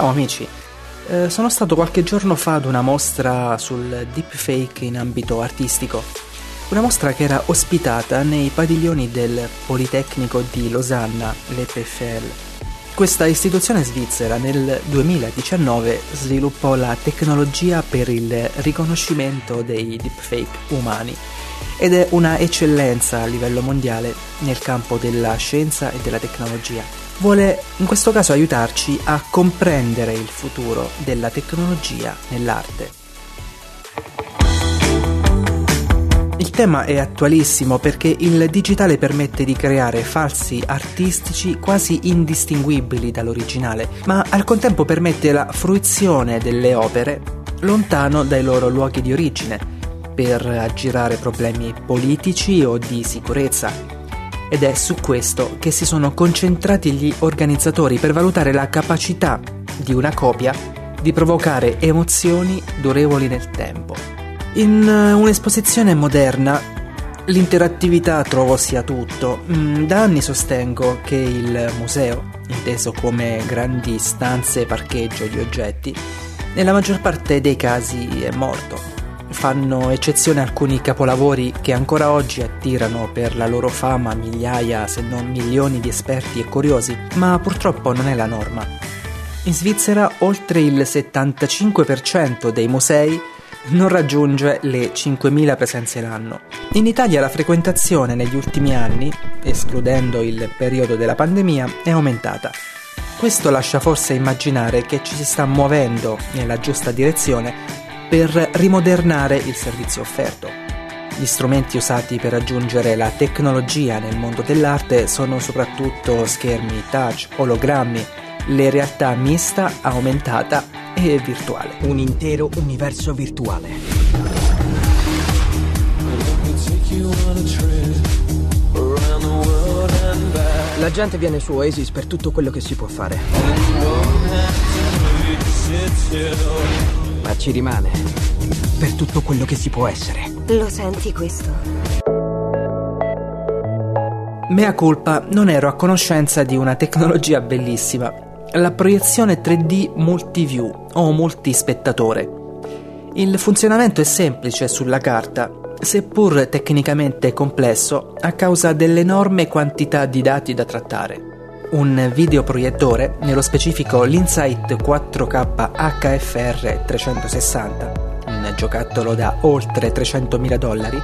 Ciao amici, eh, sono stato qualche giorno fa ad una mostra sul deepfake in ambito artistico. Una mostra che era ospitata nei padiglioni del Politecnico di Losanna, l'EPFL. Questa istituzione svizzera nel 2019 sviluppò la tecnologia per il riconoscimento dei deepfake umani ed è una eccellenza a livello mondiale nel campo della scienza e della tecnologia. Vuole in questo caso aiutarci a comprendere il futuro della tecnologia nell'arte. Il tema è attualissimo perché il digitale permette di creare falsi artistici quasi indistinguibili dall'originale, ma al contempo permette la fruizione delle opere lontano dai loro luoghi di origine, per aggirare problemi politici o di sicurezza. Ed è su questo che si sono concentrati gli organizzatori per valutare la capacità di una copia di provocare emozioni durevoli nel tempo. In un'esposizione moderna l'interattività trovo sia tutto. Mm, da anni sostengo che il museo, inteso come grandi stanze parcheggio di oggetti, nella maggior parte dei casi è morto fanno eccezione alcuni capolavori che ancora oggi attirano per la loro fama migliaia se non milioni di esperti e curiosi, ma purtroppo non è la norma. In Svizzera oltre il 75% dei musei non raggiunge le 5.000 presenze l'anno. In Italia la frequentazione negli ultimi anni, escludendo il periodo della pandemia, è aumentata. Questo lascia forse immaginare che ci si sta muovendo nella giusta direzione per rimodernare il servizio offerto. Gli strumenti usati per raggiungere la tecnologia nel mondo dell'arte sono soprattutto schermi touch, ologrammi, le realtà mista, aumentata e virtuale. Un intero universo virtuale. La gente viene su Oasis per tutto quello che si può fare ma ci rimane per tutto quello che si può essere. Lo senti questo? Mea culpa, non ero a conoscenza di una tecnologia bellissima, la proiezione 3D multiview o multispettatore. Il funzionamento è semplice sulla carta, seppur tecnicamente complesso a causa dell'enorme quantità di dati da trattare un videoproiettore, nello specifico l'Insight 4K HFR 360, un giocattolo da oltre 300.000 dollari,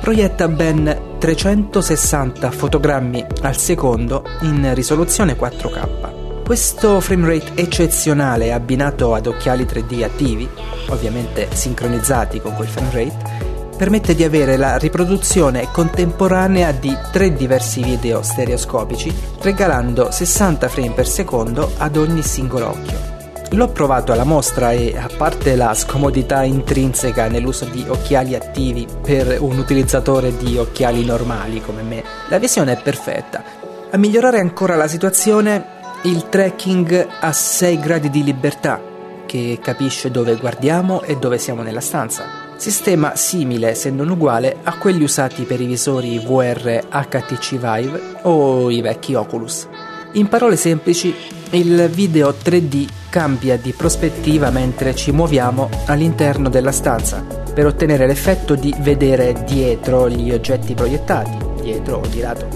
proietta ben 360 fotogrammi al secondo in risoluzione 4K. Questo framerate eccezionale abbinato ad occhiali 3D attivi, ovviamente sincronizzati con quel framerate, permette di avere la riproduzione contemporanea di tre diversi video stereoscopici, regalando 60 frame per secondo ad ogni singolo occhio. L'ho provato alla mostra e, a parte la scomodità intrinseca nell'uso di occhiali attivi per un utilizzatore di occhiali normali come me, la visione è perfetta. A migliorare ancora la situazione, il tracking a 6 gradi di libertà, che capisce dove guardiamo e dove siamo nella stanza sistema simile se non uguale a quelli usati per i visori VR HTC Vive o i vecchi Oculus. In parole semplici, il video 3D cambia di prospettiva mentre ci muoviamo all'interno della stanza per ottenere l'effetto di vedere dietro gli oggetti proiettati, dietro o di lato.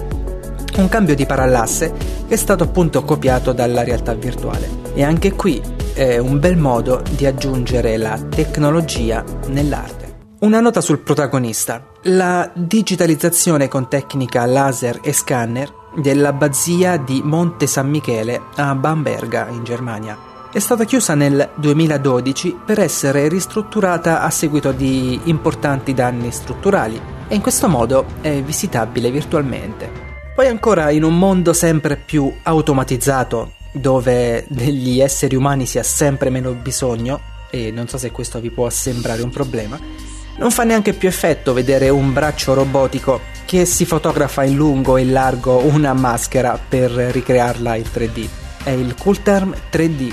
Un cambio di parallasse che è stato appunto copiato dalla realtà virtuale. E anche qui è un bel modo di aggiungere la tecnologia nell'arte. Una nota sul protagonista. La digitalizzazione con tecnica laser e scanner dell'abbazia di Monte San Michele a Bamberga, in Germania. È stata chiusa nel 2012 per essere ristrutturata a seguito di importanti danni strutturali e in questo modo è visitabile virtualmente. Poi ancora in un mondo sempre più automatizzato dove degli esseri umani si ha sempre meno bisogno, e non so se questo vi può sembrare un problema, non fa neanche più effetto vedere un braccio robotico che si fotografa in lungo e in largo una maschera per ricrearla in 3D. È il Cool Term 3D.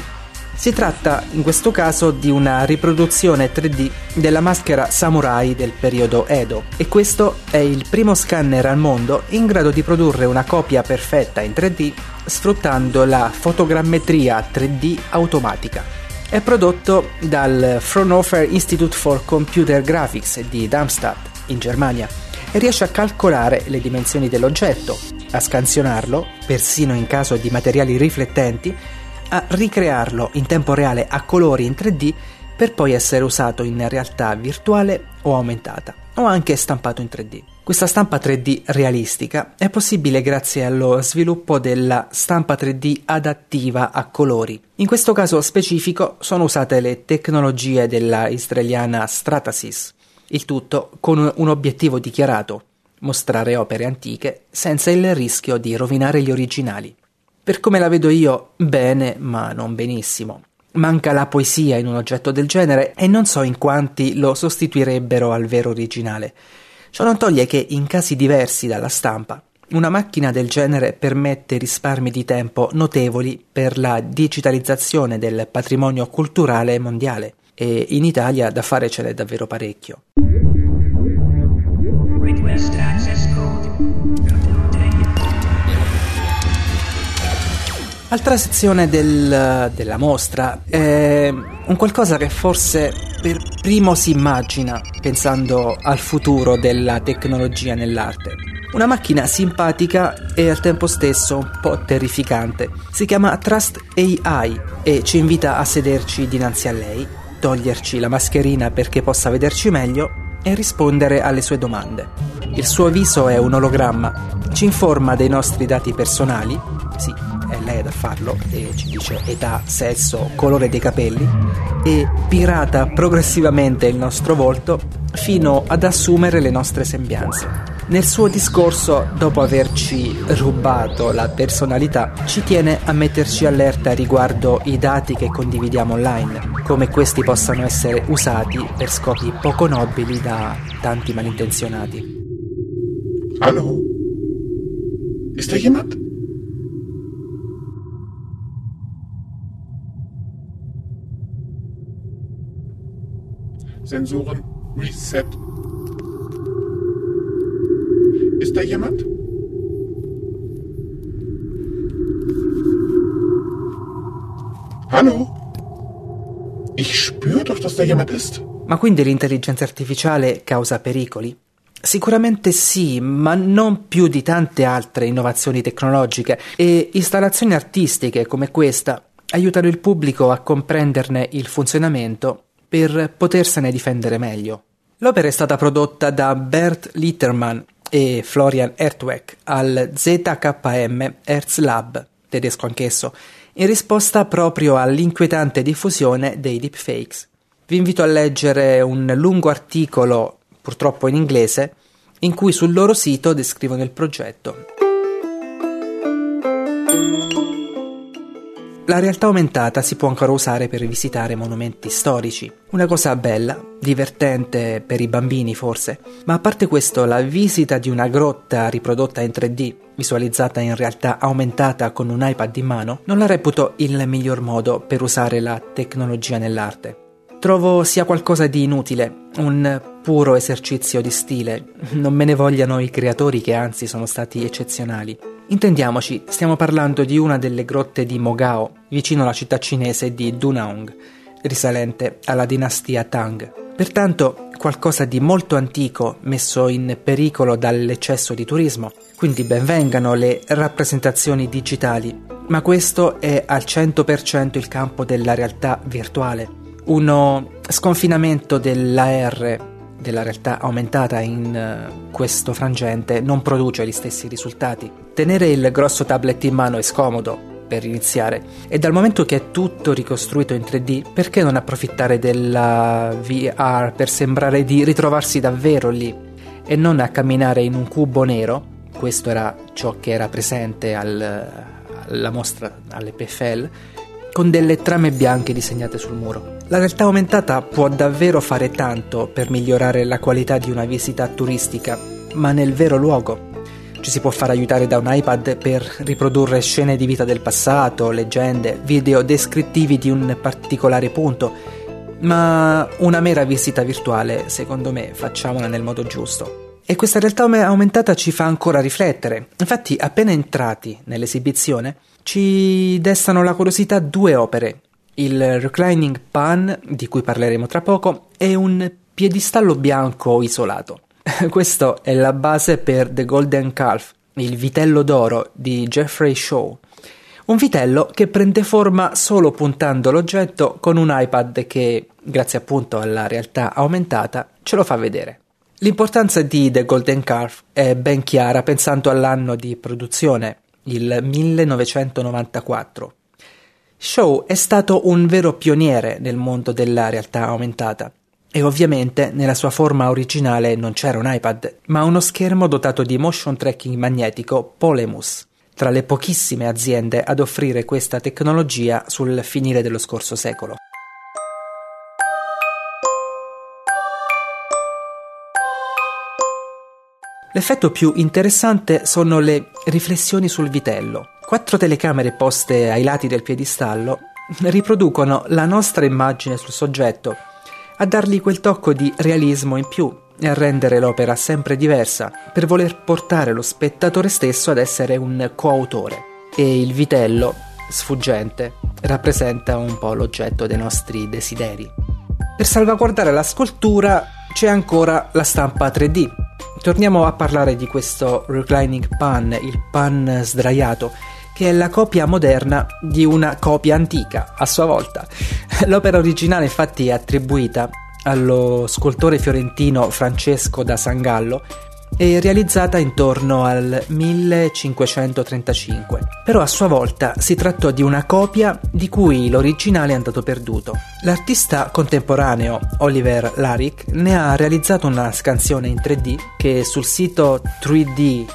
Si tratta in questo caso di una riproduzione 3D della maschera samurai del periodo Edo e questo è il primo scanner al mondo in grado di produrre una copia perfetta in 3D sfruttando la fotogrammetria 3D automatica. È prodotto dal Fraunhofer Institute for Computer Graphics di Darmstadt, in Germania, e riesce a calcolare le dimensioni dell'oggetto, a scansionarlo, persino in caso di materiali riflettenti, a ricrearlo in tempo reale a colori in 3D per poi essere usato in realtà virtuale o aumentata, o anche stampato in 3D. Questa stampa 3D realistica è possibile grazie allo sviluppo della stampa 3D adattiva a colori. In questo caso specifico sono usate le tecnologie della israeliana Stratasys, il tutto con un obiettivo dichiarato, mostrare opere antiche senza il rischio di rovinare gli originali. Per come la vedo io, bene, ma non benissimo. Manca la poesia in un oggetto del genere e non so in quanti lo sostituirebbero al vero originale. Ciò non toglie che, in casi diversi dalla stampa, una macchina del genere permette risparmi di tempo notevoli per la digitalizzazione del patrimonio culturale mondiale e in Italia da fare ce n'è davvero parecchio. Altra sezione del, della mostra è un qualcosa che forse per primo si immagina pensando al futuro della tecnologia nell'arte. Una macchina simpatica e al tempo stesso un po' terrificante. Si chiama Trust AI e ci invita a sederci dinanzi a lei, toglierci la mascherina perché possa vederci meglio e rispondere alle sue domande. Il suo viso è un ologramma, ci informa dei nostri dati personali, sì, è ad farlo e ci dice età, sesso, colore dei capelli e pirata progressivamente il nostro volto fino ad assumere le nostre sembianze. Nel suo discorso, dopo averci rubato la personalità, ci tiene a metterci allerta riguardo i dati che condividiamo online, come questi possano essere usati per scopi poco nobili da tanti malintenzionati. Hallo? Ist da jemand? Sensoren Reset. Ist da jemand? Hallo? Ich spüre doch, dass da jemand ist. Ma quindi l'intelligenza artificiale causa pericoli? Sicuramente sì, ma non più di tante altre innovazioni tecnologiche e installazioni artistiche come questa aiutano il pubblico a comprenderne il funzionamento per potersene difendere meglio. L'opera è stata prodotta da Bert Littermann e Florian Ertweg al ZKM Hertz Lab, tedesco anch'esso, in risposta proprio all'inquietante diffusione dei deepfakes. Vi invito a leggere un lungo articolo, purtroppo in inglese, in cui sul loro sito descrivono il progetto. La realtà aumentata si può ancora usare per visitare monumenti storici. Una cosa bella, divertente per i bambini forse, ma a parte questo la visita di una grotta riprodotta in 3D, visualizzata in realtà aumentata con un iPad in mano, non la reputo il miglior modo per usare la tecnologia nell'arte. Trovo sia qualcosa di inutile, un puro esercizio di stile. Non me ne vogliano i creatori che anzi sono stati eccezionali. Intendiamoci, stiamo parlando di una delle grotte di Mogao, vicino alla città cinese di Dunhuang, risalente alla dinastia Tang. Pertanto qualcosa di molto antico messo in pericolo dall'eccesso di turismo, quindi benvengano le rappresentazioni digitali, ma questo è al 100% il campo della realtà virtuale. Uno sconfinamento dell'AR, della realtà aumentata in uh, questo frangente, non produce gli stessi risultati. Tenere il grosso tablet in mano è scomodo per iniziare e dal momento che è tutto ricostruito in 3D, perché non approfittare della VR per sembrare di ritrovarsi davvero lì e non a camminare in un cubo nero? Questo era ciò che era presente al, alla mostra all'EPFL con delle trame bianche disegnate sul muro. La realtà aumentata può davvero fare tanto per migliorare la qualità di una visita turistica, ma nel vero luogo. Ci si può far aiutare da un iPad per riprodurre scene di vita del passato, leggende, video descrittivi di un particolare punto, ma una mera visita virtuale, secondo me, facciamola nel modo giusto. e questa realtà aumentata ci fa ancora riflettere. Infatti, appena entrati nell'esibizione, ci destano la curiosità due opere, il Reclining Pan, di cui parleremo tra poco, e un piedistallo bianco isolato. Questo è la base per The Golden Calf, il vitello d'oro di Jeffrey Shaw. Un vitello che prende forma solo puntando l'oggetto con un iPad che, grazie appunto alla realtà aumentata, ce lo fa vedere. L'importanza di The Golden Calf è ben chiara pensando all'anno di produzione, il 1994. Shaw è stato un vero pioniere nel mondo della realtà aumentata. E ovviamente nella sua forma originale non c'era un iPad, ma uno schermo dotato di motion tracking magnetico Polemus, tra le pochissime aziende ad offrire questa tecnologia sul finire dello scorso secolo. L'effetto più interessante sono le riflessioni sul vitello, Quattro telecamere poste ai lati del piedistallo riproducono la nostra immagine sul soggetto, a dargli quel tocco di realismo in più e a rendere l'opera sempre diversa, per voler portare lo spettatore stesso ad essere un coautore. E il vitello, sfuggente, rappresenta un po' l'oggetto dei nostri desideri. Per salvaguardare la scultura c'è ancora la stampa 3D. Torniamo a parlare di questo reclining pan, il pan sdraiato, che è la copia moderna di una copia antica, a sua volta. L'opera originale infatti è attribuita allo scultore fiorentino Francesco da Sangallo e realizzata intorno al 1535. Però a sua volta si trattò di una copia di cui l'originale è andato perduto. L'artista contemporaneo Oliver Laric ne ha realizzato una scansione in 3D che sul sito 3D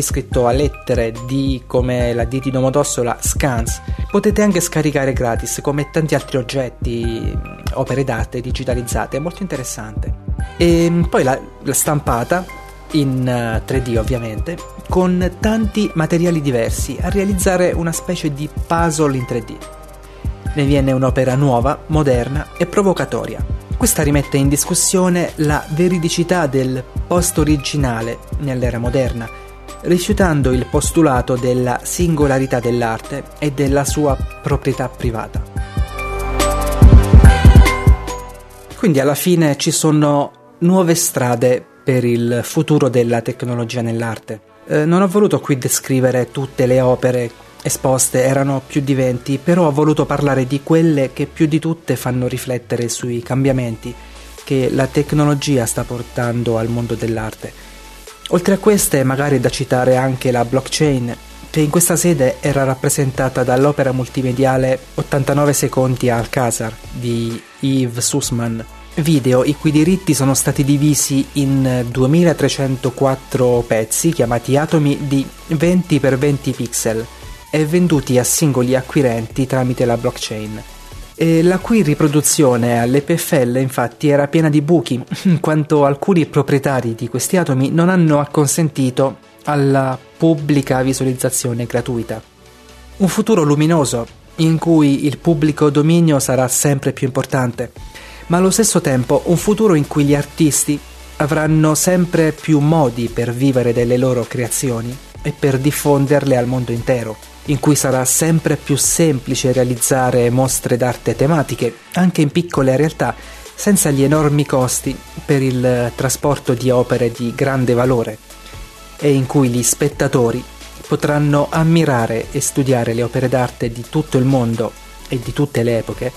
scritto a lettere D come la D di Domodossola Scans potete anche scaricare gratis come tanti altri oggetti opere d'arte digitalizzate è molto interessante e poi la, la stampata in 3D eh, ovviamente con tanti materiali diversi a realizzare una specie di puzzle in 3D ne viene un'opera nuova, moderna e provocatoria questa rimette in discussione la veridicità del post originale nell'era moderna rifiutando il postulato della singolarità dell'arte e della sua proprietà privata. Quindi alla fine ci sono nuove strade per il futuro della tecnologia nell'arte. Eh, non ho voluto qui descrivere tutte le opere esposte, erano più di 20, però ho voluto parlare di quelle che più di tutte fanno riflettere sui cambiamenti che la tecnologia sta portando al mondo dell'arte Oltre a queste, magari è da citare anche la blockchain, che in questa sede era rappresentata dall'opera multimediale 89 secondi al Alcazar di Yves Sussman, video i cui diritti sono stati divisi in 2304 pezzi chiamati atomi di 20 x 20 pixel e venduti a singoli acquirenti tramite la blockchain. E la cui riproduzione all'EPFL infatti era piena di buchi, in quanto alcuni proprietari di questi atomi non hanno acconsentito alla pubblica visualizzazione gratuita. Un futuro luminoso, in cui il pubblico dominio sarà sempre più importante, ma allo stesso tempo un futuro in cui gli artisti avranno sempre più modi per vivere delle loro creazioni e per diffonderle al mondo intero in cui sarà sempre più semplice realizzare mostre d'arte tematiche, anche in piccole realtà, senza gli enormi costi per il trasporto di opere di grande valore, e in cui gli spettatori potranno ammirare e studiare le opere d'arte di tutto il mondo e di tutte le epoche,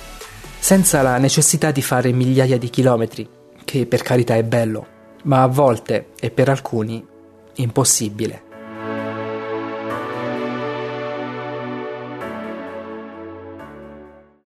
senza la necessità di fare migliaia di chilometri, che per carità è bello, ma a volte e per alcuni impossibile.